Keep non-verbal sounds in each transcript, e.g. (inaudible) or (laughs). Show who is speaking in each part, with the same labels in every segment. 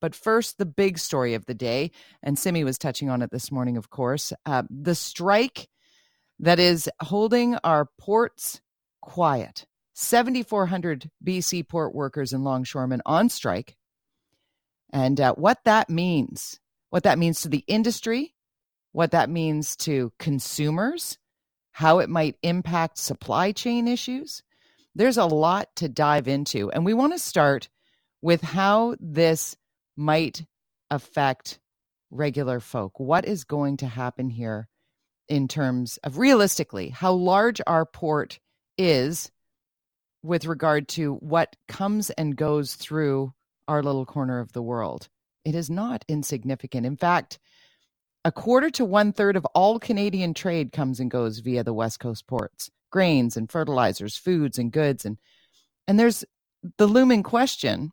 Speaker 1: But first, the big story of the day, and Simi was touching on it this morning, of course. Uh, the strike that is holding our ports quiet. 7,400 BC port workers and longshoremen on strike. And uh, what that means, what that means to the industry, what that means to consumers, how it might impact supply chain issues. There's a lot to dive into. And we want to start with how this might affect regular folk. What is going to happen here in terms of realistically how large our port is with regard to what comes and goes through our little corner of the world? It is not insignificant. In fact, a quarter to one third of all Canadian trade comes and goes via the West Coast ports grains and fertilizers, foods and goods. And, and there's the looming question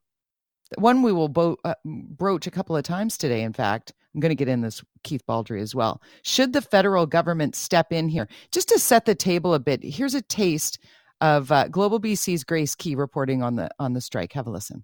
Speaker 1: one we will bo- uh, broach a couple of times today. In fact, I'm going to get in this Keith Baldrey as well. Should the federal government step in here just to set the table a bit? Here's a taste of uh, Global BC's Grace Ke reporting on the on the strike. Have a listen.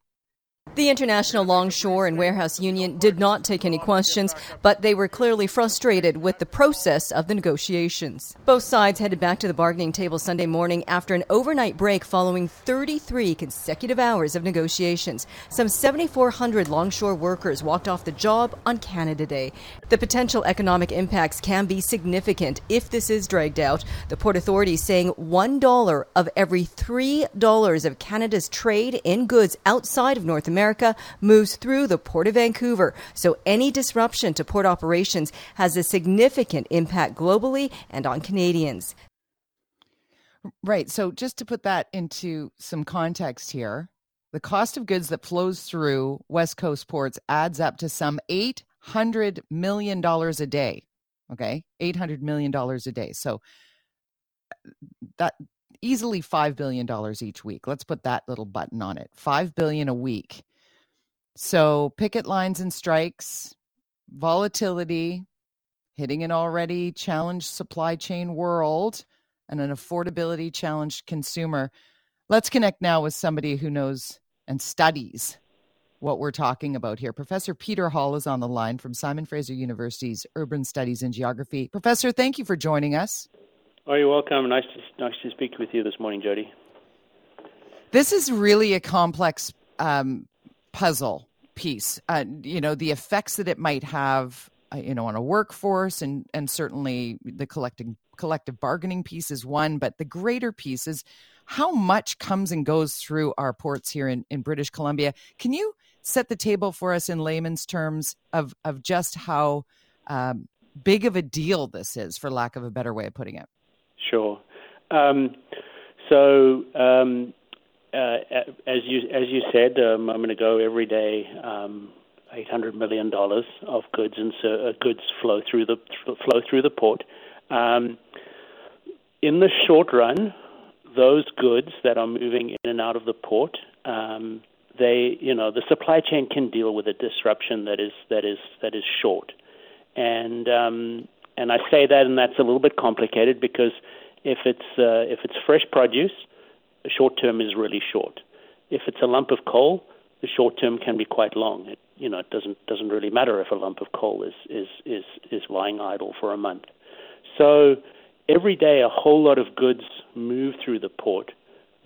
Speaker 2: The International Longshore and Warehouse Union did not take any questions, but they were clearly frustrated with the process of the negotiations. Both sides headed back to the bargaining table Sunday morning after an overnight break following 33 consecutive hours of negotiations. Some 7,400 longshore workers walked off the job on Canada Day. The potential economic impacts can be significant if this is dragged out. The Port Authority saying $1 of every $3 of Canada's trade in goods outside of North America moves through the Port of Vancouver. So any disruption to port operations has a significant impact globally and on Canadians.
Speaker 1: Right. So just to put that into some context here, the cost of goods that flows through West Coast ports adds up to some $800 million a day. Okay. $800 million a day. So uh, that easily $5 billion each week. Let's put that little button on it. 5 billion a week. So picket lines and strikes, volatility, hitting an already challenged supply chain world and an affordability challenged consumer. Let's connect now with somebody who knows and studies what we're talking about here. Professor Peter Hall is on the line from Simon Fraser University's Urban Studies and Geography. Professor, thank you for joining us.
Speaker 3: Oh, you're welcome. Nice to nice to speak with you this morning, Jody.
Speaker 1: This is really a complex um, puzzle piece. Uh, you know, the effects that it might have, uh, you know, on a workforce, and and certainly the collecting collective bargaining piece is one, but the greater piece is how much comes and goes through our ports here in, in British Columbia. Can you set the table for us in layman's terms of of just how um, big of a deal this is, for lack of a better way of putting it?
Speaker 3: Sure. Um, so, um, uh, as you as you said a moment ago, every day, um, eight hundred million dollars of goods and uh, goods flow through the flow through the port. Um, in the short run, those goods that are moving in and out of the port, um, they you know the supply chain can deal with a disruption that is that is that is short, and um, and I say that, and that's a little bit complicated because if it's uh, if it's fresh produce, the short term is really short. If it's a lump of coal, the short term can be quite long. It, you know, it doesn't doesn't really matter if a lump of coal is is is is lying idle for a month. So every day, a whole lot of goods move through the port,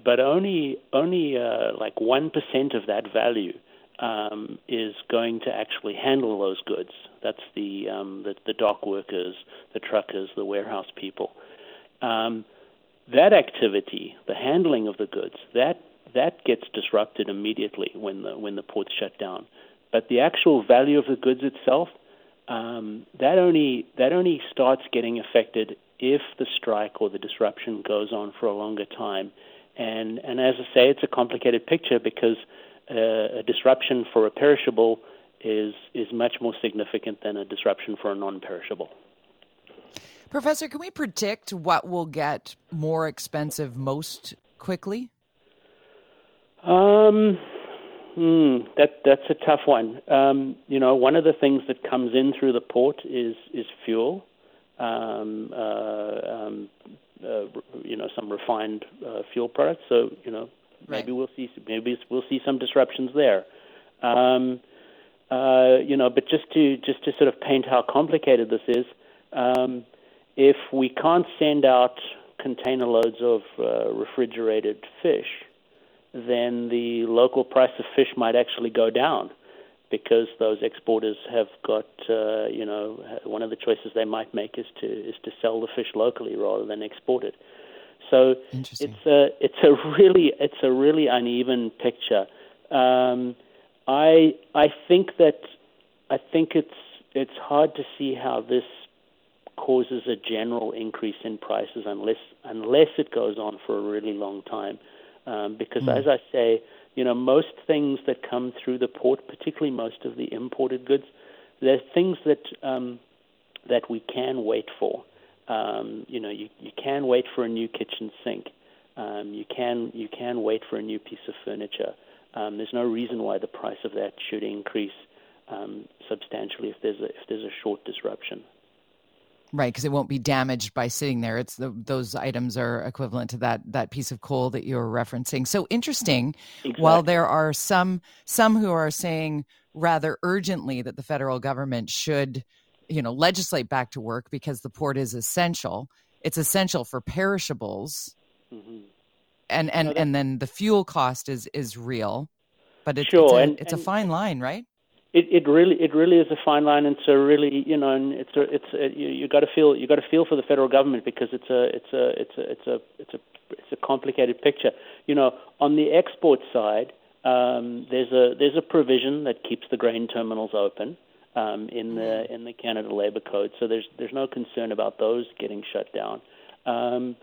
Speaker 3: but only only uh, like one percent of that value um, is going to actually handle those goods. That's the, um, the the dock workers, the truckers, the warehouse people. Um, that activity, the handling of the goods, that that gets disrupted immediately when the when the ports shut down. But the actual value of the goods itself, um, that only that only starts getting affected if the strike or the disruption goes on for a longer time. And and as I say, it's a complicated picture because uh, a disruption for a perishable is is much more significant than a disruption for a non-perishable.
Speaker 1: Professor, can we predict what will get more expensive most quickly?
Speaker 3: Um, hmm, that that's a tough one. Um, you know, one of the things that comes in through the port is is fuel. Um, uh, um, uh, you know, some refined uh, fuel products. So you know, maybe right. we'll see maybe we'll see some disruptions there. Um, uh, you know, but just to just to sort of paint how complicated this is, um, if we can't send out container loads of uh, refrigerated fish, then the local price of fish might actually go down because those exporters have got, uh, you know, one of the choices they might make is to is to sell the fish locally rather than export it. So it's a it's a really it's a really uneven picture. Um, I I think that I think it's it's hard to see how this causes a general increase in prices unless unless it goes on for a really long time. Um, because mm. as I say, you know, most things that come through the port, particularly most of the imported goods, they're things that um, that we can wait for. Um, you know, you, you can wait for a new kitchen sink. Um, you can you can wait for a new piece of furniture. Um, there's no reason why the price of that should increase um, substantially if there's a, if there's a short disruption.
Speaker 1: Right, because it won't be damaged by sitting there. It's the, those items are equivalent to that that piece of coal that you're referencing. So interesting. Exactly. While there are some some who are saying rather urgently that the federal government should, you know, legislate back to work because the port is essential. It's essential for perishables. Mm-hmm and and and then the fuel cost is is real, but it's
Speaker 3: sure.
Speaker 1: it's, a,
Speaker 3: and,
Speaker 1: it's and a fine line, right?
Speaker 3: It it really it really is a fine line, and so really you know, and it's a it's a, you, you got to feel you got to feel for the federal government because it's a it's a it's a it's a it's a it's a complicated picture. You know, on the export side, um, there's a there's a provision that keeps the grain terminals open um, in the mm-hmm. in the Canada Labor Code, so there's there's no concern about those getting shut down. Um,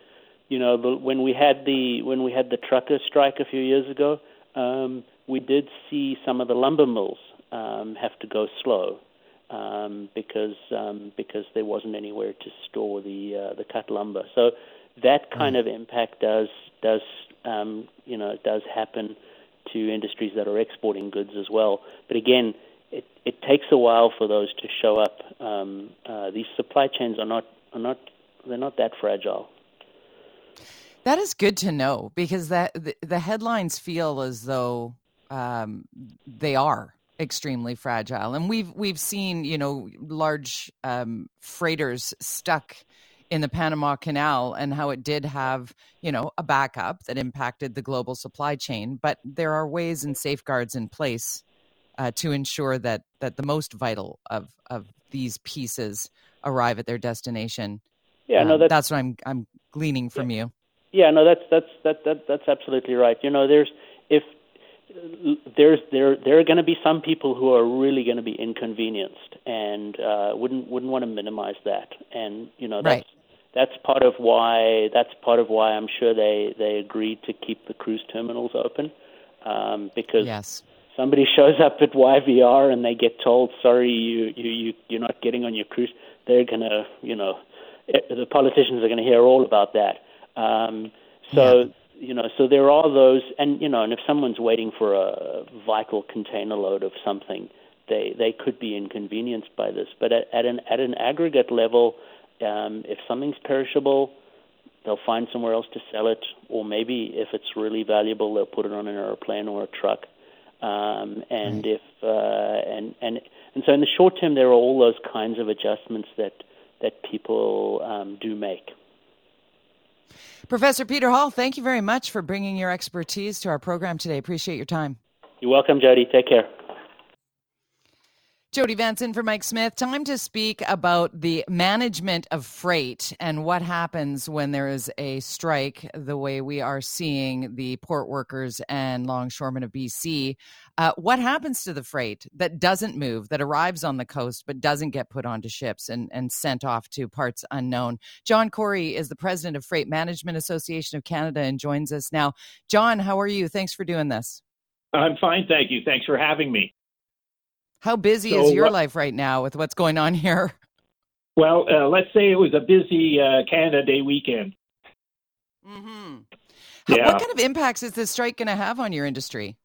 Speaker 3: you know, the, when we had the when we had the trucker strike a few years ago, um, we did see some of the lumber mills um, have to go slow um, because um, because there wasn't anywhere to store the uh, the cut lumber. So that kind mm. of impact does does um, you know does happen to industries that are exporting goods as well. But again, it, it takes a while for those to show up. Um, uh, these supply chains are not are not they're not that fragile.
Speaker 1: That is good to know because that the, the headlines feel as though um, they are extremely fragile, and we've we've seen you know large um, freighters stuck in the Panama Canal and how it did have you know a backup that impacted the global supply chain, but there are ways and safeguards in place uh, to ensure that that the most vital of of these pieces arrive at their destination.
Speaker 3: Yeah, no, um, that's,
Speaker 1: that's what I'm I'm gleaning from yeah. you.
Speaker 3: Yeah, no, that's that's that, that that's absolutely right. You know, there's if there's there there are going to be some people who are really going to be inconvenienced and uh, wouldn't wouldn't want to minimize that. And you know, that's
Speaker 1: right.
Speaker 3: that's part of why that's part of why I'm sure they they agreed to keep the cruise terminals open um, because
Speaker 1: yes.
Speaker 3: somebody (laughs) shows up at YVR and they get told, sorry, you you you you're not getting on your cruise. They're gonna you know eh, the politicians are going to hear all about that. Um, so yeah. You know, so there are those, and you know, and if someone's waiting for a vital container load of something, they they could be inconvenienced by this. But at, at an at an aggregate level, um, if something's perishable, they'll find somewhere else to sell it, or maybe if it's really valuable, they'll put it on an airplane or a truck. Um, and if uh, and and and so in the short term, there are all those kinds of adjustments that that people um, do make.
Speaker 1: Professor Peter Hall, thank you very much for bringing your expertise to our program today. Appreciate your time.
Speaker 3: You're welcome, Jody. Take care.
Speaker 1: Jody Vance in for Mike Smith. Time to speak about the management of freight and what happens when there is a strike, the way we are seeing the port workers and longshoremen of BC. Uh, what happens to the freight that doesn't move, that arrives on the coast but doesn't get put onto ships and, and sent off to parts unknown? John Corey is the president of Freight Management Association of Canada and joins us now. John, how are you? Thanks for doing this.
Speaker 4: I'm fine, thank you. Thanks for having me.
Speaker 1: How busy
Speaker 4: So
Speaker 1: is your
Speaker 4: what-
Speaker 1: life right now with what's going on here? (laughs)
Speaker 4: Well, uh, let's say it was a busy uh, Canada Day weekend.
Speaker 1: Mm-hmm.
Speaker 4: Yeah.
Speaker 1: What kind of impacts is this strike going to have on your industry?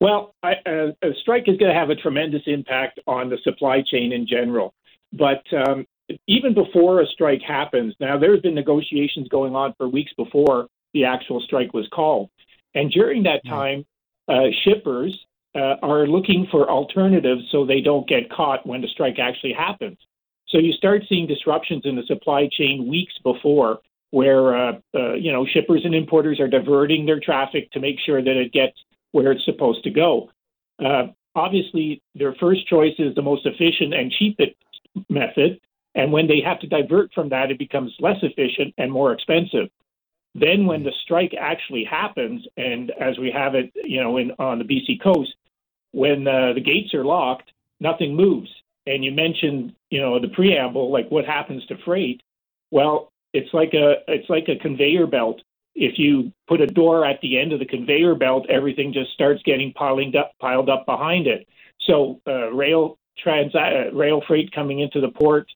Speaker 4: Well, I, uh, a strike is going to have a tremendous impact on the supply chain in general. But um, even before a strike happens, now there's been negotiations going on for weeks before the actual strike was called. And during that time, uh, shippers uh, are looking for alternatives so they don't get caught when the strike actually happens. So you start seeing disruptions in the supply chain weeks before, where uh, uh, you know shippers and importers are diverting their traffic to make sure that it gets where it's supposed to go. Uh, obviously, their first choice is the most efficient and cheapest method, and when they have to divert from that, it becomes less efficient and more expensive. Then, when the strike actually happens, and as we have it, you know, in on the BC coast, when uh, the gates are locked, nothing moves. And you mentioned, you know, the preamble, like what happens to freight. Well, it's like a it's like a conveyor belt. If you put a door at the end of the conveyor belt, everything just starts getting piling up piled up behind it. So uh, rail trans uh, rail freight coming into the port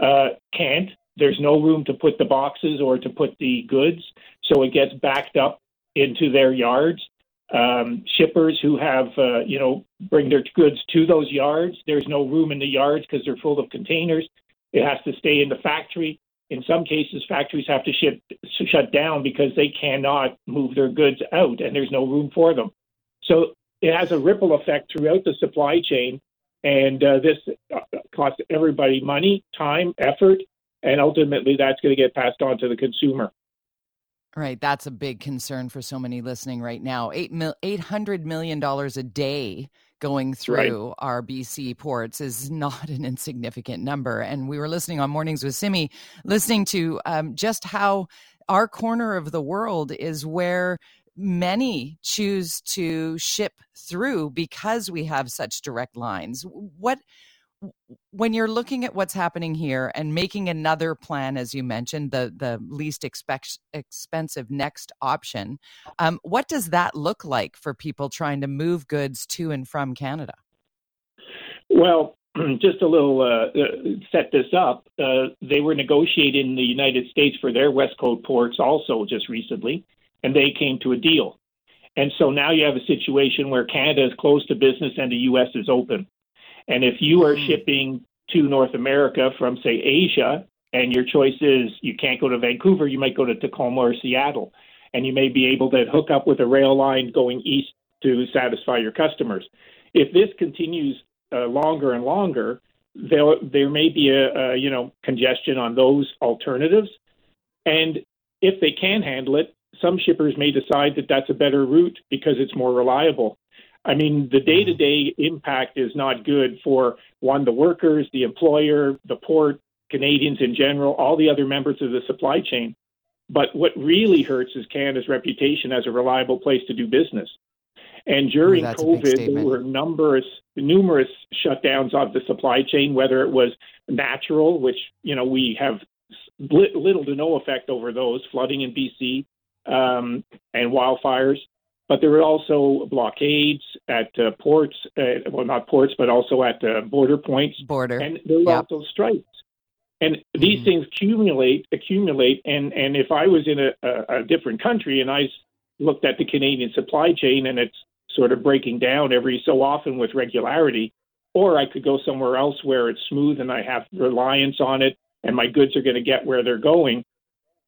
Speaker 4: uh, can't. There's no room to put the boxes or to put the goods, so it gets backed up into their yards. Um, shippers who have, uh, you know, bring their goods to those yards. There's no room in the yards because they're full of containers. It has to stay in the factory. In some cases, factories have to ship, shut down because they cannot move their goods out, and there's no room for them. So it has a ripple effect throughout the supply chain, and uh, this uh, costs everybody money, time, effort, and ultimately that's going to get passed on to the consumer.
Speaker 1: Right, that's a big concern for so many listening right now. Eight mil- eight hundred million dollars a day going through our BC ports is not an insignificant number. And we were listening on Mornings with Simi, listening to um, just how our corner of the world is where many choose to ship through because we have such direct lines. What when you're looking at what's happening here and making another plan, as you mentioned, the the least expect, expensive next option, um, what does that look like for people trying to move goods to and from Canada?
Speaker 4: Well, (clears throat) just a little uh, set this up. Uh, they were negotiating in the United States for their West Coast ports also just recently, and they came to a deal. And so now you have a situation where Canada is closed to business and the U.S. is open. And if you are shipping to North America from, say, Asia, and your choice is you can't go to Vancouver, you might go to Tacoma or Seattle, and you may be able to hook up with a rail line going east to satisfy your customers. If this continues uh, longer and longer, there there may be a, a you know congestion on those alternatives, and if they can handle it, some shippers may decide that that's a better route because it's more reliable. I mean, the day to day impact is not good for one, the workers, the employer, the port, Canadians in general, all the other members of the supply chain. But what really hurts is Canada's reputation as a reliable place to do business. And during
Speaker 1: that's
Speaker 4: COVID, there were numerous numerous shutdowns of the supply chain, whether it was natural, which you know we have little to no effect over those, flooding in BC um, and wildfires. But there were also blockades at uh, ports, uh, well, not ports, but also at uh, border points,
Speaker 1: Border.
Speaker 4: and there were
Speaker 1: Yep.
Speaker 4: also strikes. And these
Speaker 1: Mhm.
Speaker 4: things accumulate, accumulate, and and if I was in a, a, a different country and I looked at the Canadian supply chain and it's sort of breaking down every so often with regularity, or I could go somewhere else where it's smooth and I have reliance on it and my goods are going to get where they're going,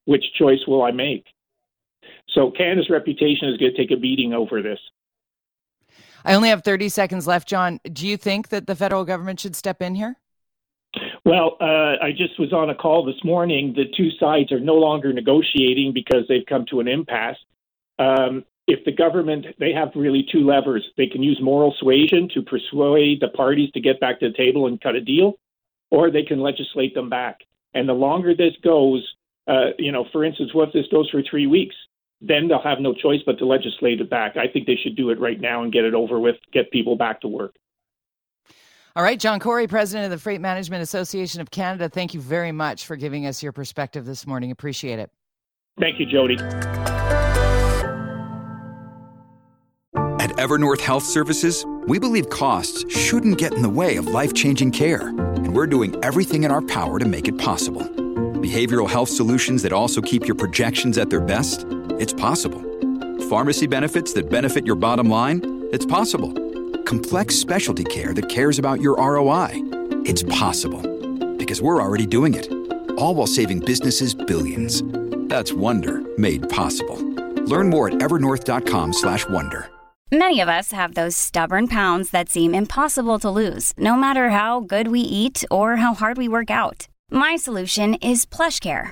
Speaker 4: which choice will I make? So Canada's reputation is going to take a beating over this.
Speaker 1: I only have 30 seconds left, John. Do you think that the federal government should step in here?
Speaker 4: Well, uh, I just was on a call this morning. The two sides are no longer negotiating because they've come to an impasse. Um, if the government, they have really two levers. They can use moral suasion to persuade the parties to get back to the table and cut a deal, or they can legislate them back. And the longer this goes, uh, you know, for instance, what if this goes for three weeks? Then they'll have no choice but to legislate it back. I think they should do it right now and get it over with, get people back to work.
Speaker 1: All right, John Corey, president of the Freight Management Association of Canada, thank you very much for giving us your perspective this morning. Appreciate it.
Speaker 4: Thank you, Jody.
Speaker 5: At Evernorth Health Services, we believe costs shouldn't get in the way of life changing care, and we're doing everything in our power to make it possible. Behavioral health solutions that also keep your projections at their best? It's possible. Pharmacy benefits that benefit your bottom line? It's possible. Complex specialty care that cares about your ROI? It's possible. Because we're already doing it. All while saving businesses billions. That's Wonder made possible. Learn more at evernorth.com/wonder.
Speaker 6: Many of us have those stubborn pounds that seem impossible to lose, no matter how good we eat or how hard we work out. My solution is PlushCare.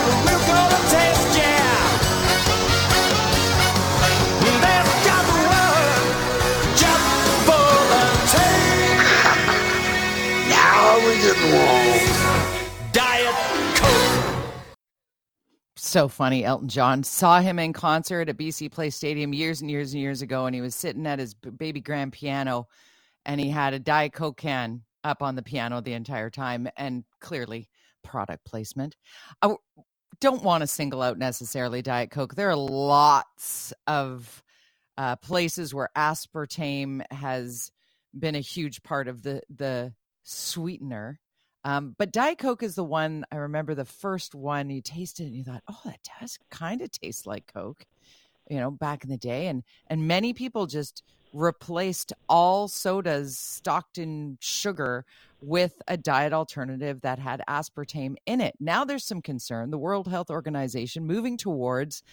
Speaker 7: Now we're getting warm.
Speaker 8: Diet Coke.
Speaker 1: so funny. Elton John saw him in concert at BC Place Stadium years and years and years ago, and he was sitting at his baby grand piano, and he had a Diet Coke can up on the piano the entire time, and clearly product placement. I don't want to single out necessarily Diet Coke. There are lots of uh, places where aspartame has been a huge part of the the sweetener. Um, but Diet Coke is the one I remember the first one you tasted and you thought, oh, that does kind of taste like Coke, you know, back in the day. And and many people just replaced all sodas stocked in sugar with a diet alternative that had aspartame in it. Now there's some concern. The World Health Organization moving towards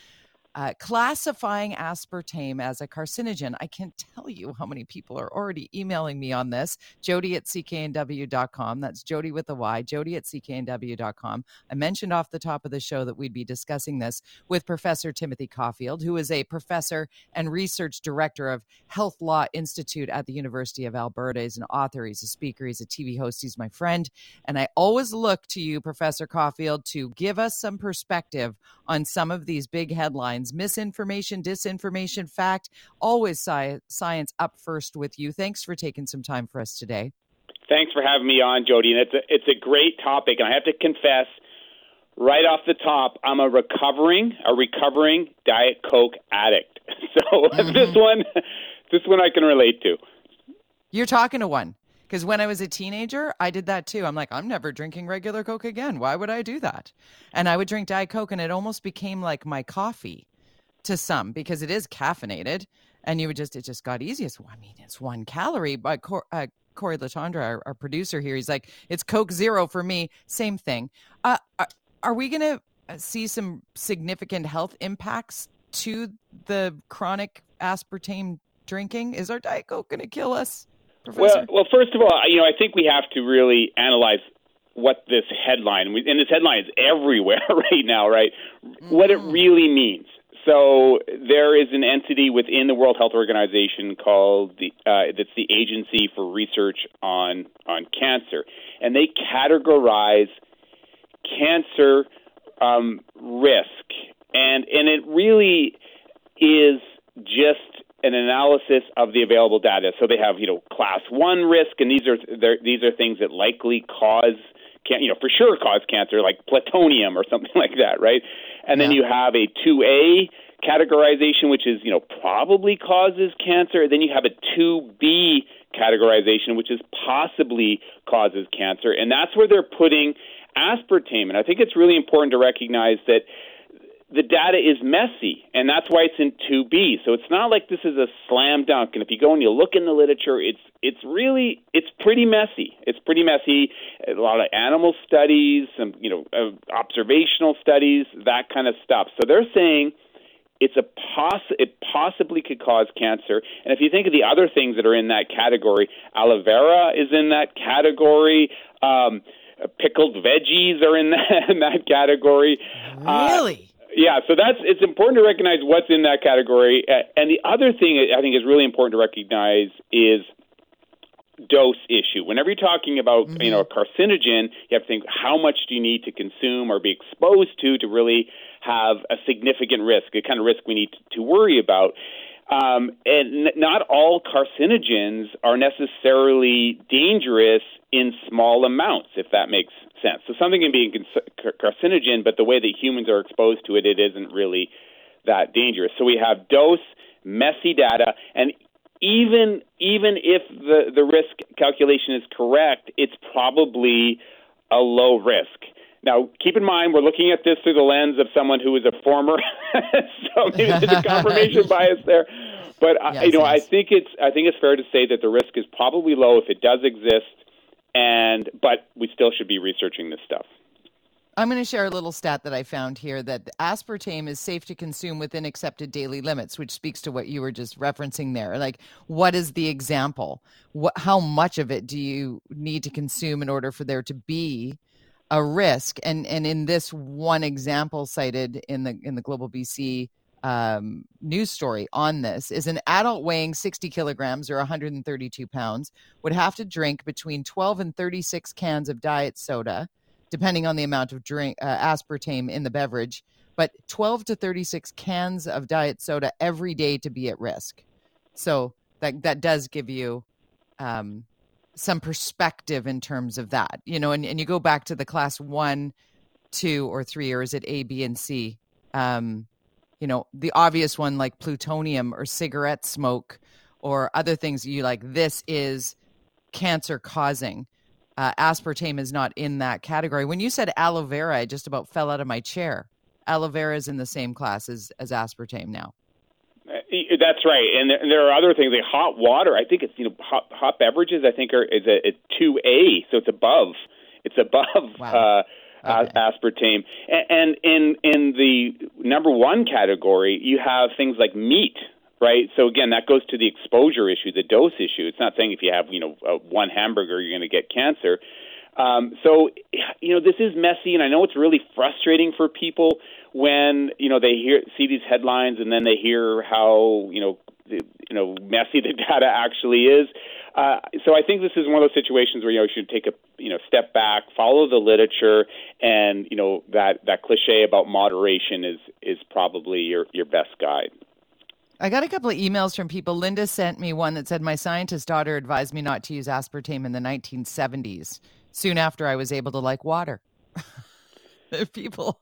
Speaker 1: uh, classifying aspartame as a carcinogen. I can't tell you how many people are already emailing me on this. Jody at cknw.com. That's Jody with a Y, Jody at cknw.com. I mentioned off the top of the show that we'd be discussing this with Professor Timothy Caulfield, who is a professor and research director of Health Law Institute at the University of Alberta. He's an author, he's a speaker, he's a TV host, he's my friend. And I always look to you, Professor Caulfield, to give us some perspective on some of these big headlines misinformation, disinformation, fact. Always sci- science up first with you. Thanks for taking some time for us today.
Speaker 9: Thanks for having me on, Jody. And it's a, it's a great topic. And I have to confess, right off the top, I'm a recovering a recovering Diet Coke addict. (laughs) So mm-hmm. this one, this one I can relate to.
Speaker 1: You're talking to one. Because when I was a teenager, I did that too. I'm like, I'm never drinking regular Coke again. Why would I do that? And I would drink Diet Coke, and it almost became like my coffee to some because it is caffeinated. And you would just, it just got easier. well, I mean, it's one calorie. But Cor- uh, Corey Latondra, our, our producer here, he's like, it's Coke Zero for me. Same thing. Uh, are, are we going to see some significant health impacts to the chronic aspartame drinking? Is our Diet Coke going to kill us?
Speaker 9: Well, well, first of all, you know, I think we have to really analyze what this headline, and this headline is everywhere (laughs) right now, right? Mm-hmm. What it really means. So there is an entity within the World Health Organization called the uh, that's the Agency for Research on on Cancer, and they categorize cancer um, risk, and and it really is just an analysis of the available data. So they have, you know, class one risk, and these are these are things that likely cause, can, you know, for sure cause cancer, like plutonium or something (laughs) like that, right? And then you have a two A categorization, which is, you know, probably causes cancer. And then you have a two B categorization, which is possibly causes cancer, and that's where they're putting aspartame. And I think it's really important to recognize that the data is messy, and that's why it's in 2B. So it's not like this is a slam dunk. And if you go and you look in the literature, it's it's really it's pretty messy. It's pretty messy. A lot of animal studies, some you know uh, observational studies, that kind of stuff. So they're saying it's a poss- it possibly could cause cancer. And if you think of the other things that are in that category, aloe vera is in that category. Um, pickled veggies are in that, (laughs) in that category.
Speaker 1: Really?
Speaker 9: Uh, yeah, so that's it's important to recognize what's in that category. And the other thing I think is really important to recognize is dose issue. Whenever you're talking about
Speaker 1: Mm-hmm.
Speaker 9: you know a carcinogen, you have to think how much do you need to consume or be exposed to to really have a significant risk, a kind of risk we need to worry about. Um, and n- not all carcinogens are necessarily dangerous in small amounts, if that makes sense. So something can be a carcinogen, but the way that humans are exposed to it, it isn't really that dangerous. So we have dose, messy data, and even even if the the risk calculation is correct, it's probably a low risk. Now, keep in mind, we're looking at this through the lens of someone who is a former, (laughs) so maybe there's a confirmation (laughs) bias there. But uh,
Speaker 1: I,
Speaker 9: you know, I think it's I think it's fair to say that the risk is probably low if it does exist, and but we still should be researching this stuff.
Speaker 1: I'm going to share a little stat that I found here that aspartame is safe to consume within accepted daily limits, which speaks to what you were just referencing there. Like, what is the example? What, how much of it do you need to consume in order for there to be a risk? And and in this one example cited in the in the Global BC um, news story on this is an adult weighing 60 kilograms or 132 pounds would have to drink between 12 and 36 cans of diet soda depending on the amount of drink uh, aspartame in the beverage but 12 to 36 cans of diet soda every day to be at risk so that that does give you um, some perspective in terms of that you know and, and you go back to the class one two or three or is it a b and c um, you know the obvious one like plutonium or cigarette smoke or other things you like this is cancer causing uh, aspartame is not in that category. When you said aloe vera, I just about fell out of my chair. Aloe vera is in the same class as, as aspartame now.
Speaker 9: That's right, and there, there are other things like hot water. I think it's you know hot, hot beverages. I think are is a two A, so it's above. It's above
Speaker 1: Wow.
Speaker 9: uh, a- aspartame, and, and in in the number one category, you have things like meat. Right, so again, that goes to the exposure issue, the dose issue. It's not saying if you have, you know, uh, one hamburger you're going to get cancer. Um, so, you know, this is messy, and I know it's really frustrating for people when you know they hear see these headlines and then they hear how you know the, you know messy (laughs) the data actually is. Uh, so I think this is one of those situations where you know you should take a you know step back, follow the literature, and you know that that cliche about moderation is is probably your your best guide.
Speaker 1: I got a couple of emails from people. Linda sent me one that said my scientist daughter advised me not to use aspartame in the 1970s, soon after I was able to like water. (laughs) people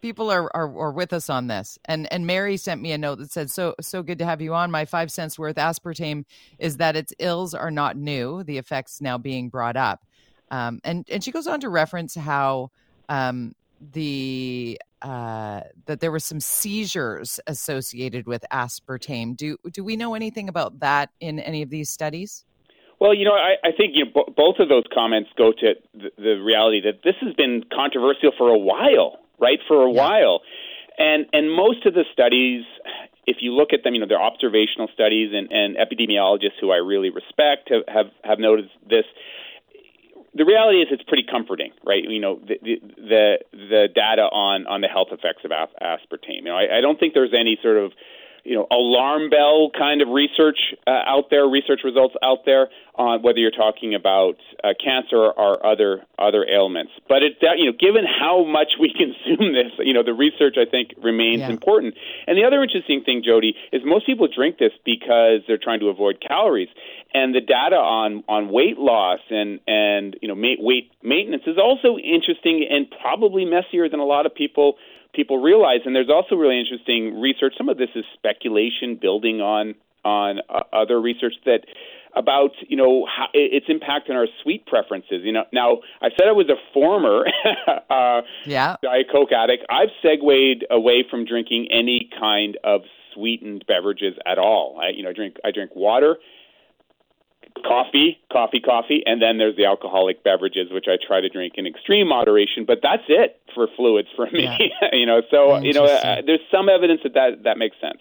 Speaker 1: people are, are are with us on this. And and Mary sent me a note that said, So so good to have you on. My five cents worth aspartame is that its ills are not new, the effects now being brought up. Um, and and she goes on to reference how um, the uh, that there were some seizures associated with aspartame. Do do we know anything about that in any of these studies?
Speaker 9: Well, you know, I, I think you know, bo- both of those comments go to the, the reality that this has been controversial for a while, right? For a while, and and most of the studies, if you look at them, you know, they're observational studies, and, and epidemiologists who I really respect have have, have noticed this. The reality is, it's pretty comforting, right? You know, the the the, the data on on the health effects of aspartame. You know, I, I don't think there's any sort of you know alarm bell kind of research uh, out there, research results out there on whether you're talking about uh, cancer or other other ailments. But it that you know, given how much we (laughs) consume this, you know, the research I think remains
Speaker 1: Yeah.
Speaker 9: important. And the other interesting thing, Jody, is most people drink this because they're trying to avoid calories. And the data on, on weight loss and, and you know ma- weight maintenance is also interesting and probably messier than a lot of people people realize. And there's also really interesting research. Some of this is speculation building on on uh, other research that about you know how, its impact on our sweet preferences. You know, now I said I was a former (laughs) uh,
Speaker 1: Yeah.
Speaker 9: Diet Coke addict. I've segued away from drinking any kind of sweetened beverages at all. I, you know, I drink I drink water, coffee, coffee, coffee, and then there's the alcoholic beverages, which I try to drink in extreme moderation. But that's it for fluids for me. (laughs) you know, so you know, uh, there's some evidence that that, that makes sense.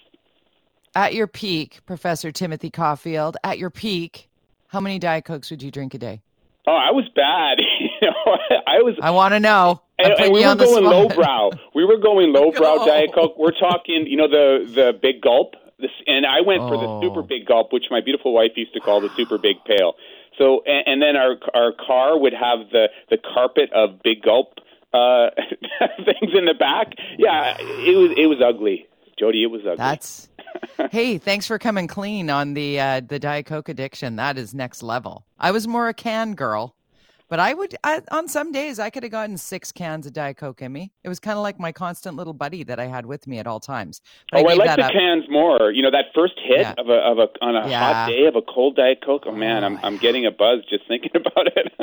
Speaker 1: At your peak, Professor Timothy Caulfield, at your peak, how many Diet Cokes would you drink a day?
Speaker 9: Oh, I was bad. (laughs) you know, I was.
Speaker 1: I want to know.
Speaker 9: And, and we were going lowbrow. We were going (laughs) lowbrow
Speaker 1: No.
Speaker 9: Diet Coke. We're talking, you know, the the big gulp. This, and I went for the
Speaker 1: Oh.
Speaker 9: super big gulp, which my beautiful wife used to call the super big pail. So and, and then our our car would have the the carpet of big gulp uh, (laughs) things in the back. Yeah, it was it was ugly, Jody. It was ugly.
Speaker 1: That's hey, thanks for coming clean on the uh, the Diet Coke addiction. That is next level. I was more a can girl, but I would I, on some days I could have gotten six cans of Diet Coke in me. It was kind of like my constant little buddy that I had with me at all times.
Speaker 9: But oh, I, I like the up. cans more. You know that first hit yeah. of a of a on a yeah. hot day of a cold Diet Coke. Oh man, I'm oh, I'm getting a buzz just thinking (laughs) about it.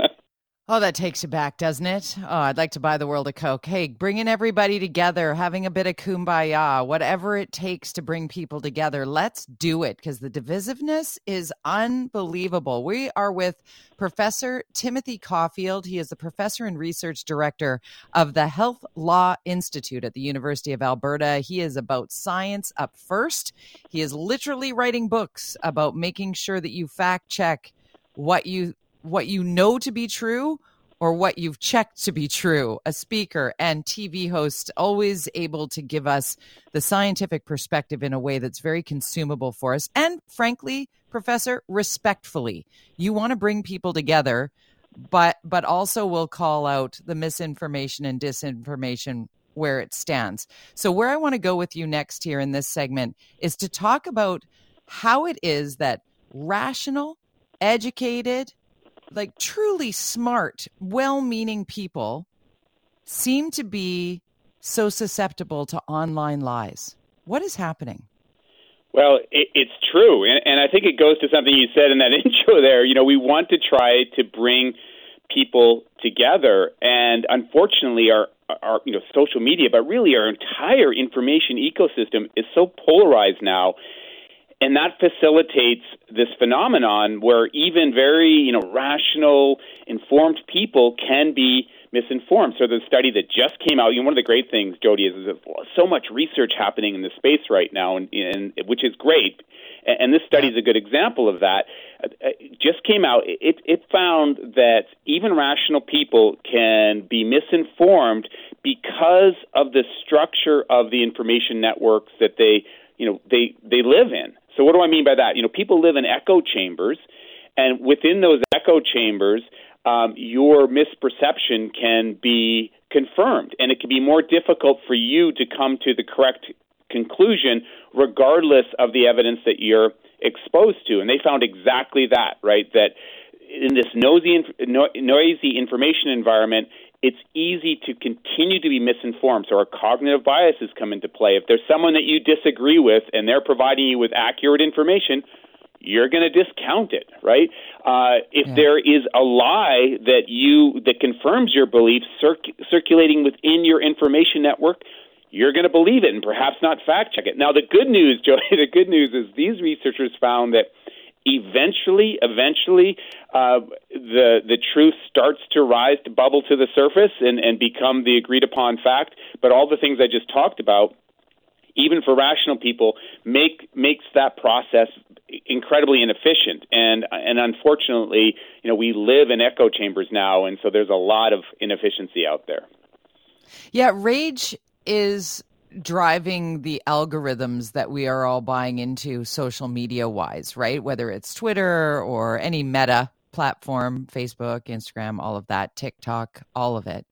Speaker 1: Oh, that takes you back, doesn't it? Oh, I'd like to buy the world a Coke. Hey, bringing everybody together, having a bit of kumbaya, whatever it takes to bring people together, let's do it because the divisiveness is unbelievable. We are with Professor Timothy Caulfield. He is the professor and research director of the Health Law Institute at the University of Alberta. He is about science up first. He is literally writing books about making sure that you fact check what you what you know to be true or what you've checked to be true. A speaker and TV host always able to give us the scientific perspective in a way that's very consumable for us. And frankly, professor, respectfully, you want to bring people together, but but also will call out the misinformation and disinformation where it stands. So where I want to go with you next here in this segment is to talk about how it is that rational, educated, like truly smart, well meaning people seem to be so susceptible to online lies. What is happening?
Speaker 9: Well, it, it's true. And, and I think it goes to something you said in that (laughs) intro there. You know, we want to try to bring people together. And unfortunately, our, our you know, social media, but really our entire information ecosystem is so polarized now and that facilitates this phenomenon where even very you know rational informed people can be misinformed. So the study that just came out you know one of the great things jody is, is so much research happening in the space right now and, and which is great. And this study is a good example of that. Uh, just came out it it found that even rational people can be misinformed because of the structure of the information networks that they you know they they live in so what do I mean by that? You know, people live in echo chambers, and within those echo chambers, um, your misperception can be confirmed, and it can be more difficult for you to come to the correct conclusion, regardless of the evidence that you're exposed to. And they found exactly that, right? That in this noisy, noisy information environment, it's easy to continue to be misinformed. So our cognitive biases come into play. If there's someone that you disagree with and they're providing you with accurate information, you're going to discount it, right? Uh, if yeah. there is a lie that you that confirms your belief circ- circulating within your information network, you're going to believe it and perhaps not fact check it. Now, the good news, (laughs) Joey, the good news is these researchers found that eventually, eventually, uh, the the truth starts to rise to bubble to the surface and, and become the agreed upon fact. But all the things I just talked about, even for rational people, make makes that process incredibly inefficient. And and unfortunately, you know, we live in echo chambers now, and so there's a lot of inefficiency out there.
Speaker 1: Yeah, rage is driving the algorithms that we are all buying into social media wise, right? Whether it's Twitter or any meta platform, Facebook, Instagram, all of that, TikTok, all of it.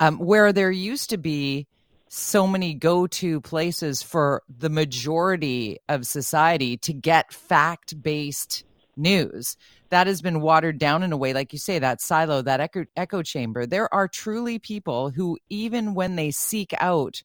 Speaker 1: Um, where there used to be so many go to places for the majority of society to get fact based news. That has been watered down in a way, like you say, that silo, that echo, echo chamber. There are truly people who, even when they seek out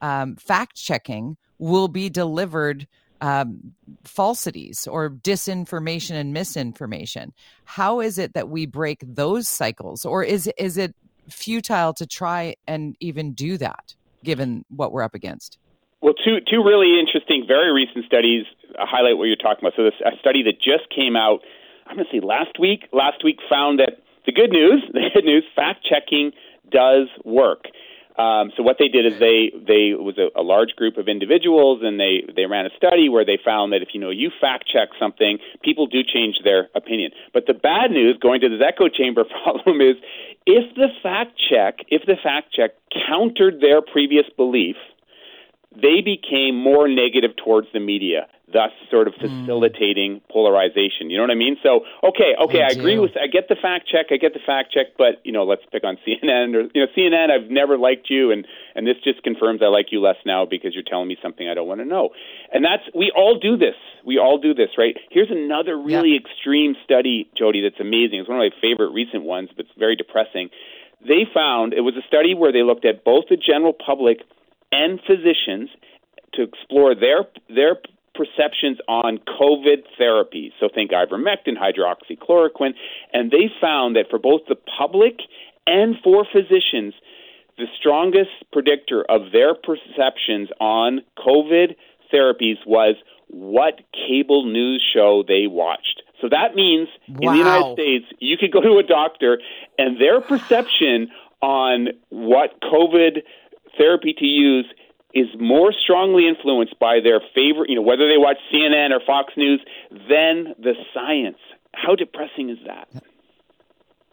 Speaker 1: um, fact checking will be delivered um, falsities or disinformation and misinformation. How is it that we break those cycles, or is is it futile to try and even do that, given what we're up against?
Speaker 9: Well, two two really interesting, very recent studies highlight what you're talking about. So, this a study that just came out, I'm going to say last week. Last week found that the good news, (laughs) the good news, fact checking does work. Um, so what they did is they they was a, a large group of individuals, and they they ran a study where they found that if you know you fact check something, people do change their opinion. But the bad news, going to this echo chamber (laughs) problem, is if the fact check if the fact check countered their previous belief, they became more negative towards the media, thus sort of
Speaker 1: Hmm.
Speaker 9: facilitating polarization. You know what I mean? So, okay, okay,
Speaker 1: I
Speaker 9: I, agree with, I get the fact check, I get the fact check, but you know, let's pick on (laughs) CNN or you know, CNN. I've never liked you, and and this just confirms I like you less now because you're telling me something I don't want to know. And that's we all do this. We all do this, right? Here's another really extreme study, Jody. That's amazing. It's one of my favorite recent ones, but it's very depressing. They found it was a study where they looked at both the general public and physicians to explore their their perceptions on COVID therapies. So think ivermectin, hydroxychloroquine, and they found that for both the public and for physicians, the strongest predictor of their perceptions on COVID therapies was what cable news show they watched. So that means in the United States, you could go to a doctor and their perception on what COVID therapy to use is more strongly influenced by their favorite, you know, whether they watch CNN or Fox News than the science. How depressing is that?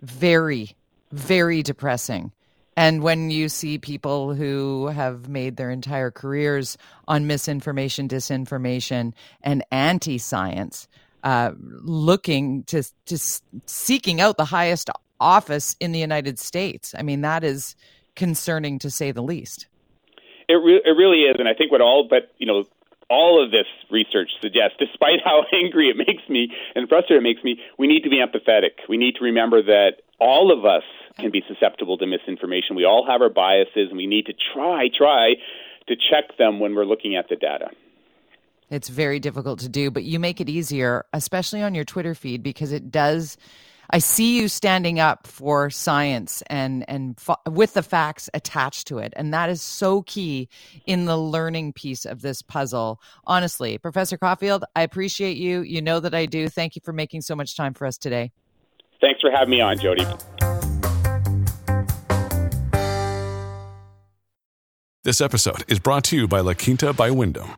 Speaker 1: very, very depressing. And when you see people who have made their entire careers on misinformation, disinformation, and anti science, uh, looking to, to seeking out the highest office in the United States, I mean, that is concerning to say the least.
Speaker 9: It, re- it really is, and I think what all but you know all of this research suggests, despite (laughs) how angry it makes me and frustrated it makes me, we need to be empathetic. We need to remember that all of us can be susceptible to misinformation. We all have our biases, and we need to try, try to check them when we're looking at the data.
Speaker 1: It's very difficult to do, but you make it easier, especially on your Twitter feed, because it does. I see you standing up for science and and fa- with the facts attached to it, and that is so key in the learning piece of this puzzle. Honestly, Professor Caulfield, I appreciate you. You know that I do. Thank you for making so much time for us today.
Speaker 9: Thanks for having me on, Jody.
Speaker 10: This episode is brought to you by La Quinta by Wyndham.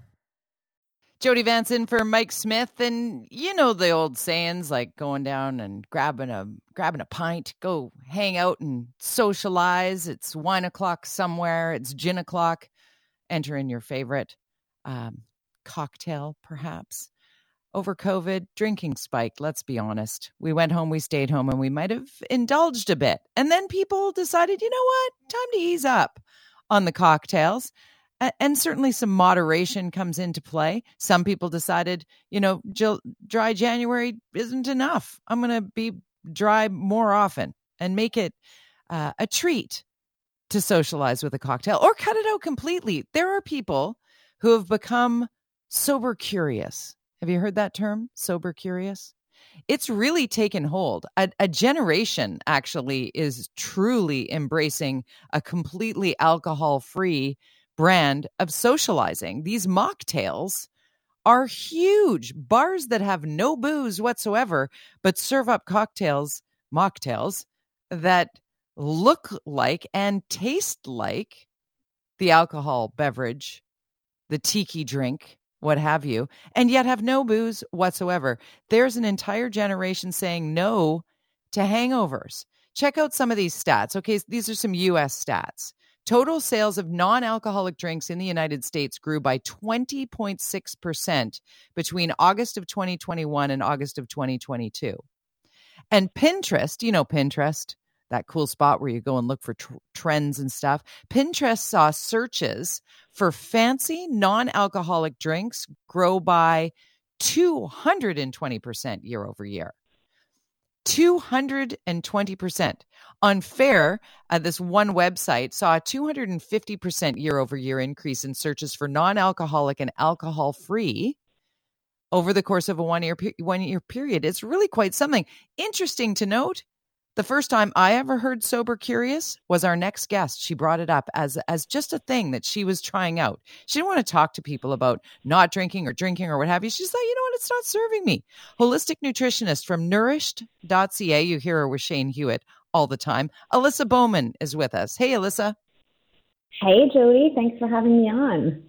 Speaker 1: Jody Vance in for Mike Smith, and you know the old sayings like going down and grabbing a grabbing a pint, go hang out and socialize. It's wine o'clock somewhere. It's gin o'clock. Enter in your favorite um, cocktail, perhaps. Over COVID, drinking spiked. Let's be honest. We went home, we stayed home, and we might have indulged a bit. And then people decided, you know what? Time to ease up on the cocktails. And certainly some moderation comes into play. Some people decided, you know, dry January isn't enough. I'm going to be dry more often and make it uh, a treat to socialize with a cocktail or cut it out completely. There are people who have become sober curious. Have you heard that term, sober curious? It's really taken hold. A, a generation actually is truly embracing a completely alcohol free brand of socializing. These mocktails are huge bars that have no booze whatsoever, but serve up cocktails, mocktails that look like and taste like the alcohol beverage, the tiki drink, what have you, and yet have no booze whatsoever. There's an entire generation saying no to hangovers. Check out some of these stats. Okay, these are some US stats. Total sales of non alcoholic drinks in the United States grew by 20.6% between August of 2021 and August of 2022. And Pinterest, you know, Pinterest, that cool spot where you go and look for tr- trends and stuff. Pinterest saw searches for fancy non alcoholic drinks grow by 220% year over year. 220%. On Faire, uh, this one website saw a 250% year over year increase in searches for non alcoholic and alcohol free over the course of a one year, one year period. It's really quite something. Interesting to note the first time I ever heard sober curious was our next guest. She brought it up as as just a thing that she was trying out. She didn't want to talk to people about not drinking or drinking or what have you. She's like, you know what, it's not serving me. Holistic nutritionist from nourished.ca. You hear her with Shane Hewitt all the time. Alyssa Bowman is with us. Hey Alyssa.
Speaker 11: Hey Jody, thanks for having me on.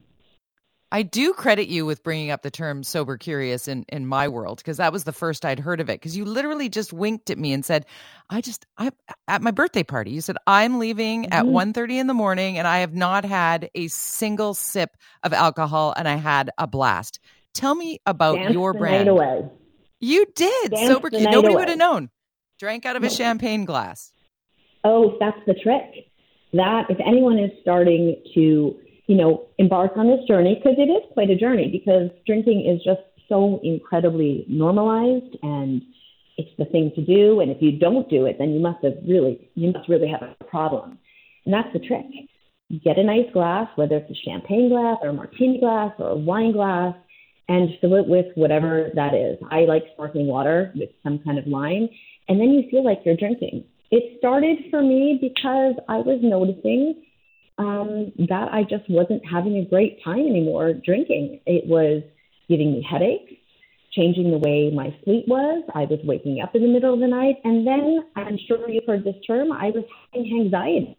Speaker 1: I do credit you with bringing up the term sober curious in, in my world because that was the first I'd heard of it. Because you literally just winked at me and said, "I just I at my birthday party." You said, "I'm leaving mm-hmm. at 1.30 in the morning, and I have not had a single sip of alcohol, and I had a blast." Tell me about
Speaker 11: Dance
Speaker 1: your brand. You did
Speaker 11: Dance
Speaker 1: sober. curious. Nobody would have known. Drank out of a champagne glass.
Speaker 11: Oh, that's the trick. That if anyone is starting to you know, embark on this journey because it is quite a journey because drinking is just so incredibly normalized and it's the thing to do. And if you don't do it, then you must have really, you must really have a problem. And that's the trick. Get a nice glass, whether it's a champagne glass or a martini glass or a wine glass, and fill it with whatever that is. I like sparkling water with some kind of lime, and then you feel like you're drinking. It started for me because I was noticing um, that I just wasn't having a great time anymore drinking. It was giving me headaches, changing the way my sleep was. I was waking up in the middle of the night. And then I'm sure you've heard this term, I was having anxiety.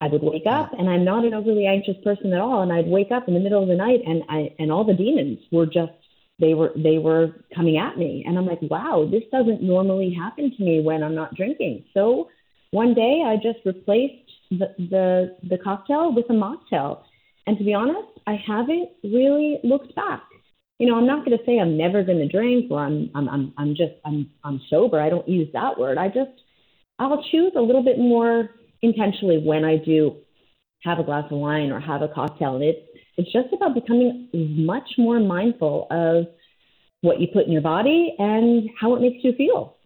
Speaker 11: I would wake up, and I'm not an overly anxious person at all. And I'd wake up in the middle of the night, and I and all the demons were just they were they were coming at me, and I'm like, wow, this doesn't normally happen to me when I'm not drinking. So one day, I just replaced the the, the cocktail with a mocktail. And to be honest, I haven't really looked back. You know, I'm not going to say I'm never going to drink or I'm I'm I'm I'm just I'm I'm sober. I don't use that word. I just I'll choose a little bit more intentionally when I do have a glass of wine or have a cocktail. And it's it's just about becoming much more mindful of what you put in your body and how it makes you feel.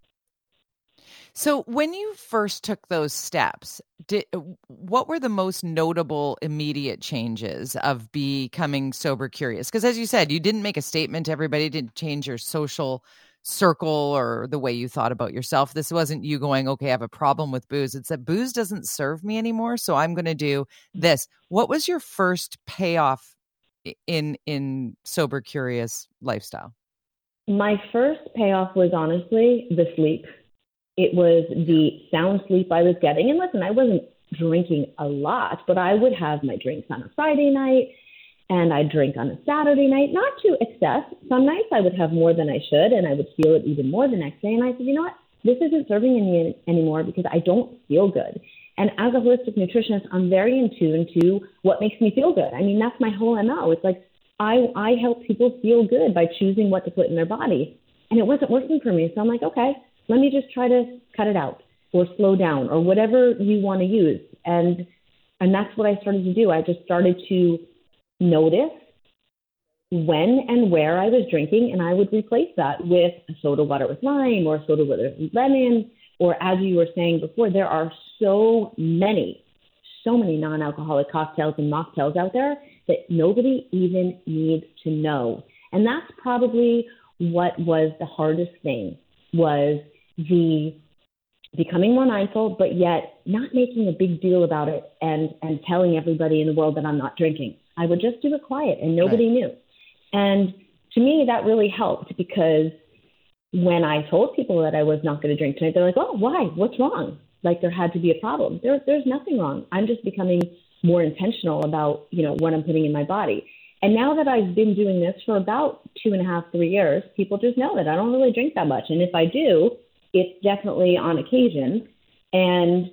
Speaker 1: So, when you first took those steps, did, uh, what were the most notable immediate changes of becoming sober curious? Because, as you said, you didn't make a statement to everybody, didn't change your social circle or the way you thought about yourself. This wasn't you going, okay, I have a problem with booze. It's that booze doesn't serve me anymore, so I'm going to do mm-hmm. this. What was your first payoff in in sober curious lifestyle?
Speaker 11: My first payoff was honestly the sleep it was the sound sleep I was getting. And listen, I wasn't drinking a lot, but I would have my drinks on a Friday night and I'd drink on a Saturday night, not to excess. Some nights I would have more than I should and I would feel it even more the next day. And I said, you know what? This isn't serving me anymore because I don't feel good. And as a holistic nutritionist, I'm very in tune to what makes me feel good. I mean, that's my whole MO. It's like I, I help people feel good by choosing what to put in their body. And it wasn't working for me. So I'm like, okay, let me just try to cut it out or slow down or whatever you want to use. And and that's what I started to do. I just started to notice when and where I was drinking, and I would replace that with soda water with lime or soda water with lemon. Or as you were saying before, there are so many, so many non-alcoholic cocktails and mocktails out there that nobody even needs to know. And that's probably what was the hardest thing was the becoming more mindful, but yet not making a big deal about it and, and telling everybody in the world that I'm not drinking. I would just do it quiet and nobody right. knew. And to me, that really helped because when I told people that I was not going to drink tonight, they're like, oh, why? What's wrong? Like there had to be a problem. There, there's nothing wrong. I'm just becoming more intentional about, you know, what I'm putting in my body. And now that I've been doing this for about two and a half, three years, people just know that I don't really drink that much. And if I do, it's definitely on occasion and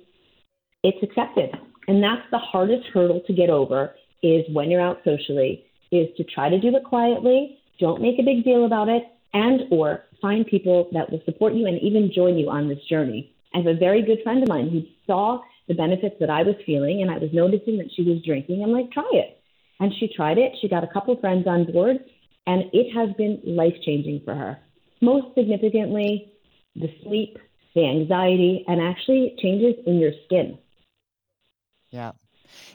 Speaker 11: it's accepted. And that's the hardest hurdle to get over is when you're out socially is to try to do it quietly, don't make a big deal about it, and or find people that will support you and even join you on this journey. I have a very good friend of mine who saw the benefits that I was feeling and I was noticing that she was drinking. I'm like, try it. And she tried it. She got a couple friends on board and it has been life changing for her. Most significantly, the sleep, the anxiety, and actually changes in your skin.
Speaker 1: Yeah.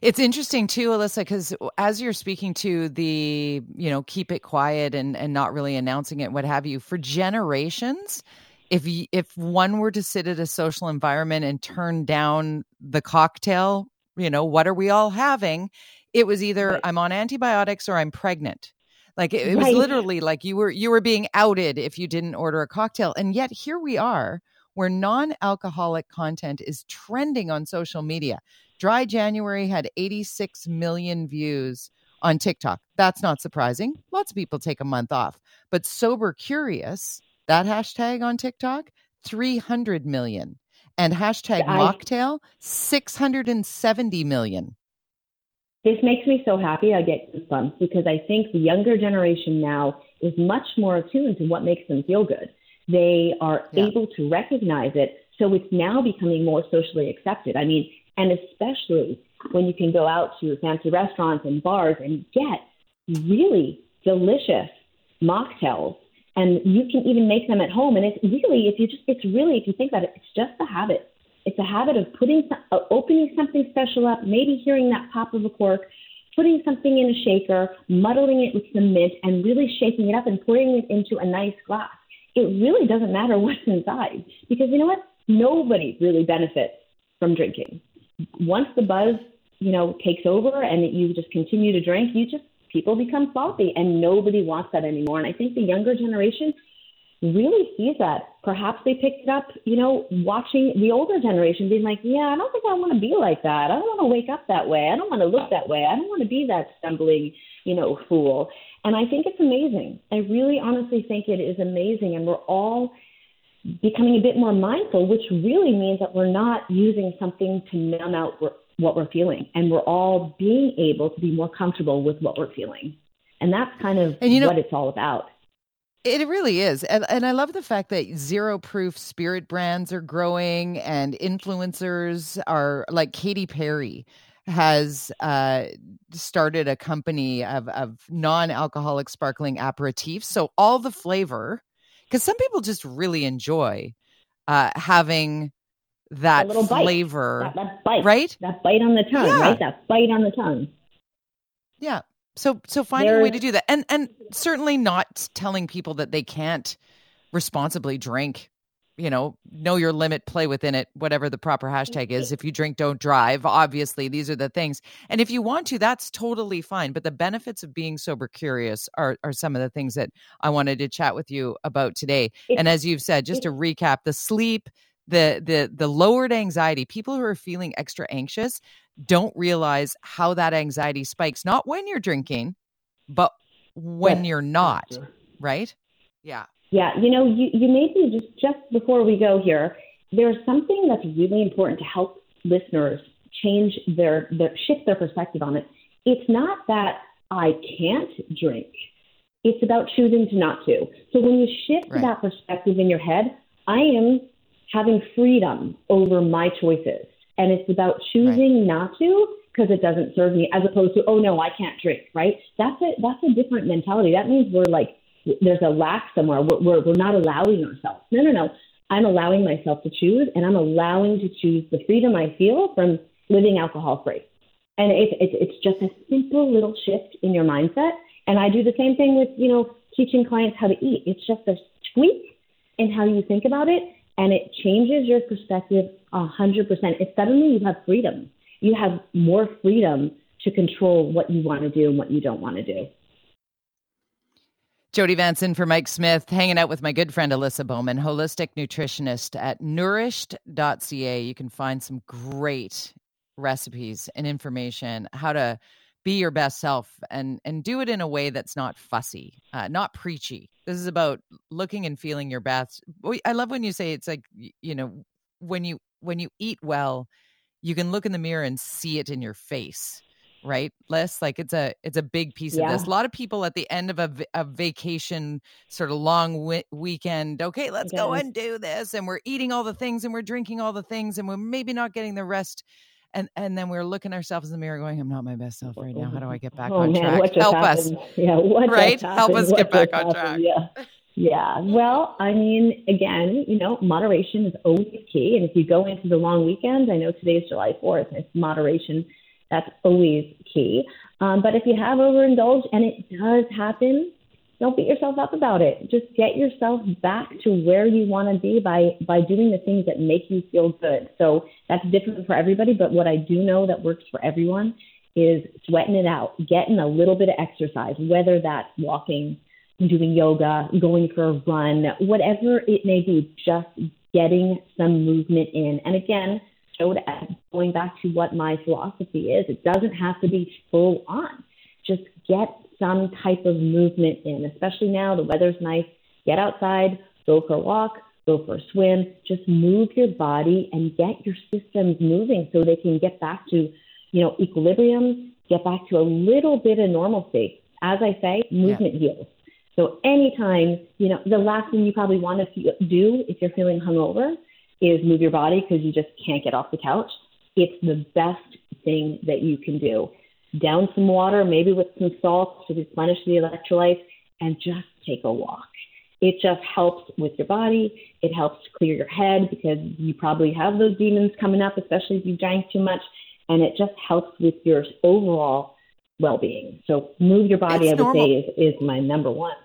Speaker 1: It's interesting too, Alyssa, because as you're speaking to the, you know, keep it quiet and and not really announcing it, what have you, for generations, if you, if one were to sit at a social environment and turn down the cocktail, you know, what are we all having? It was either right. I'm on antibiotics or I'm pregnant. Like it, it was right. literally like you were you were being outed if you didn't order a cocktail, and yet here we are where non-alcoholic content is trending on social media. Dry January had 86 million views on TikTok. That's not surprising. Lots of people take a month off. But Sober Curious, that hashtag on TikTok, 300 million. And hashtag I, mocktail, 670 million.
Speaker 11: This makes me so happy. I get goosebumps because I think the younger generation now is much more attuned to what makes them feel good. They are yeah. able to recognize it. So it's now becoming more socially accepted. I mean, and especially when you can go out to fancy restaurants and bars and get really delicious mocktails and you can even make them at home and it's really if you just it's really if you think about it it's just a habit it's a habit of putting uh, opening something special up maybe hearing that pop of a cork putting something in a shaker muddling it with some mint and really shaking it up and pouring it into a nice glass. It really doesn't matter (laughs) what's inside because you know what? Nobody really benefits from drinking. Once the buzz, you know, takes over and you just continue to drink, you just people become sloppy and nobody wants that anymore. And I think the younger generation really sees that. Perhaps they picked it up, you know, watching the older generation being like, yeah, I don't think I want to be like that. I don't want to wake up that way. I don't want to look that way. I don't want to be that stumbling, you know, fool. And I think it's amazing. I really honestly think it is amazing. And we're all becoming a bit more mindful, which really means that we're not using something to numb out what we're feeling, and we're all being able to be more comfortable with what we're feeling. And that's kind of and you know, what it's all about.
Speaker 1: It really is. And, and I love the fact that zero proof spirit brands are growing and influencers are like Katy Perry has uh, started a company of, of non alcoholic sparkling aperitifs. So all the flavor because some people just really enjoy uh, having that flavor,
Speaker 11: that, that, bite,
Speaker 1: right?
Speaker 11: That bite on the tongue, yeah. right? That bite on the tongue.
Speaker 1: Yeah. So so finding There's... a way to do that, and and certainly not telling people that they can't responsibly drink you know, know your limit, play within it, whatever the proper hashtag is. If you drink, don't drive. Obviously, these are the things. And if you want to, that's totally fine. But the benefits of being sober curious are, are some of the things that I wanted to chat with you about today. and as you've said, just to recap, the sleep, the the the lowered anxiety, people who are feeling extra anxious don't realize how that anxiety spikes, not when you're drinking, but when you're not, right? Yeah.
Speaker 11: Yeah, you know, you, you made me just just before we go here. There's something that's really important to help listeners change their their shift their perspective on it. It's not that I can't drink. It's about choosing to not to. So when you shift right. that perspective in your head, I am having freedom over my choices. And it's about choosing right. not to because it doesn't serve me as opposed to, oh no, I can't drink, right? That's a that's a different mentality. That means we're like there's a lack somewhere. We're, we're, we're not allowing ourselves. No, no, no. I'm allowing myself to choose, and I'm allowing to choose the freedom I feel from living alcohol free. And it, it, it's just a simple little shift in your mindset. And I do the same thing with, you know, teaching clients how to eat. It's just a tweak in how you think about it, and it changes your perspective a hundred percent. It's suddenly you have freedom. You have more freedom to control what you want to do and what you don't want to do.
Speaker 1: Jody Vance in for Mike Smith, hanging out with my good friend Alyssa Bowman, holistic nutritionist at nourished.ca. You can find some great recipes and information how to be your best self and and do it in a way that's not fussy, uh, not preachy. This is about looking and feeling your best. I love when you say it's like you know when you when you eat well, you can look in the mirror and see it in your face right liz like it's a it's a big piece yeah. of this a lot of people at the end of a, a vacation sort of long wi- weekend okay let's go and do this and we're eating all the things and we're drinking all the things and we're maybe not getting the rest and and then we're looking ourselves in the mirror going i'm not my best self right now how do i get back
Speaker 11: oh,
Speaker 1: on
Speaker 11: man,
Speaker 1: track help
Speaker 11: happened?
Speaker 1: us
Speaker 11: yeah what
Speaker 1: right help us
Speaker 11: what
Speaker 1: get back on track
Speaker 11: yeah Yeah. Well, I mean, again, you know, moderation is always key. And if you go into the long weekend, I know today's July 4th, it's moderation. That's always key. Um, but if you have overindulged, and it does happen, don't beat yourself up about it. Just get yourself back to where you want to be by by doing the things that make you feel good. So that's different for everybody, but what I do know that works for everyone is sweating it out, getting a little bit of exercise, whether that's walking, doing yoga, going for a run, whatever it may be, just getting some movement in. And again, showed going back to what my philosophy is, it doesn't have to be full on. Just get some type of movement in, especially now the weather's nice. Get outside, go for a walk, go for a swim. Just move your body and get your systems moving so they can get back to, you know, equilibrium, get back to a little bit of normalcy. As I say, movement yeah. heals. So anytime, you know, the last thing you probably want to do if you're feeling hungover is move your body because you just can't get off the couch. It's the best thing that you can do down some water, maybe with some salt to replenish the electrolytes, and just take a walk. It just helps with your body. It helps to clear your head because you probably have those demons coming up, especially if you drank too much. And it just helps with your overall well being. So move your body, I would normal. say, is, is my number one.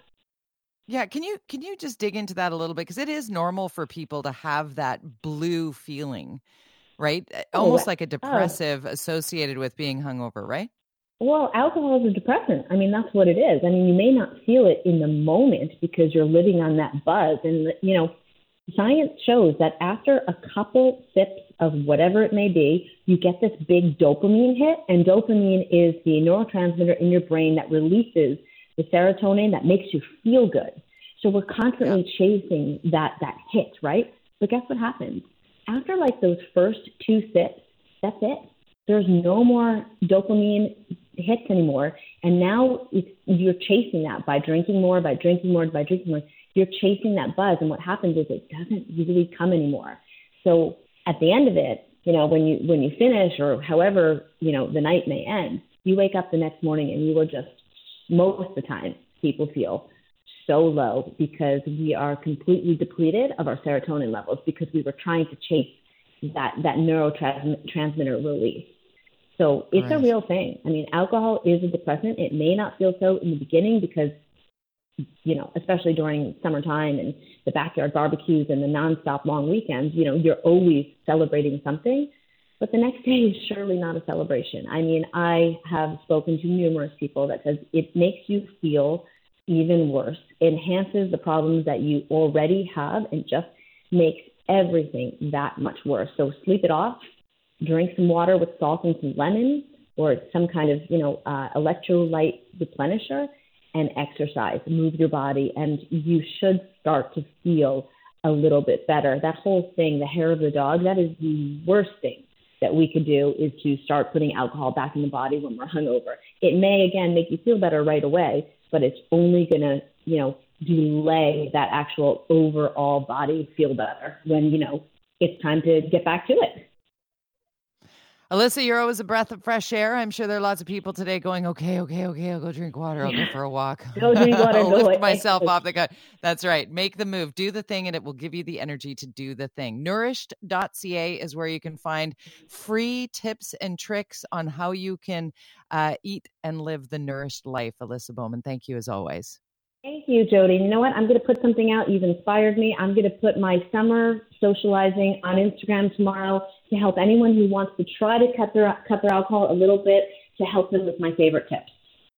Speaker 1: Yeah, can you can you just dig into that a little bit because it is normal for people to have that blue feeling, right? Oh, Almost like a oh. depressive oh. associated with being hungover, right?
Speaker 11: Well, alcohol is a depressant. I mean, that's what it is. I mean, you may not feel it in the moment because you're living on that buzz. And, you know, science shows that after a couple sips of whatever it may be, you get this big dopamine hit. And dopamine is the neurotransmitter in your brain that releases the serotonin that makes you feel good. So we're constantly yeah. chasing that, that hit, right? But guess what happens? After like those first two sips, that's it. There's no more dopamine hits anymore. And now you're chasing that by drinking more, by drinking more, by drinking more. You're chasing that buzz. And what happens is it doesn't really come anymore. So at the end of it, you know, when you when you finish or however, you know, the night may end, you wake up the next morning and you will just most of the time people feel so low because we are completely depleted of our serotonin levels because we were trying to chase that that neurotransmitter release. So it's right. a real thing. I mean, alcohol is a depressant. It may not feel so in the beginning because, you know, especially during summertime and the backyard barbecues and the nonstop long weekends, you know, you're always celebrating something. But the next day is surely not a celebration. I mean, I have spoken to numerous people that says it makes you feel even worse, enhances the problems that you already have, and just makes everything that much worse. So sleep it off drink some water with salt and some lemon or some kind of, you know, uh, electrolyte replenisher and exercise, move your body, and you should start to feel a little bit better. That whole thing, the hair of the dog, that is the worst thing that we could do is to start putting alcohol back in the body when we're hungover. It may again make you feel better right away, but it's only going to, you know, delay that actual overall body feel better when, you know, it's time to get back to it.
Speaker 1: Alyssa, you're always a breath of fresh air. I'm sure there are lots of people today going, okay, okay, okay, I'll go drink water. I'll go for a walk.
Speaker 11: go drink water. (laughs)
Speaker 1: I'll
Speaker 11: lift
Speaker 1: myself off the gut. That's right. Make the move. Do the thing, and it will give you the energy to do the thing. Nourished.ca is where you can find free tips and tricks on how you can uh, eat and live the nourished life. Alyssa Bowman, thank you as always.
Speaker 11: Thank you, Jody. You know what? I'm going to put something out. You've inspired me. I'm going to put my summer socializing on Instagram tomorrow to help anyone who wants to try to cut their cut their alcohol a little bit to help them with my favorite tips.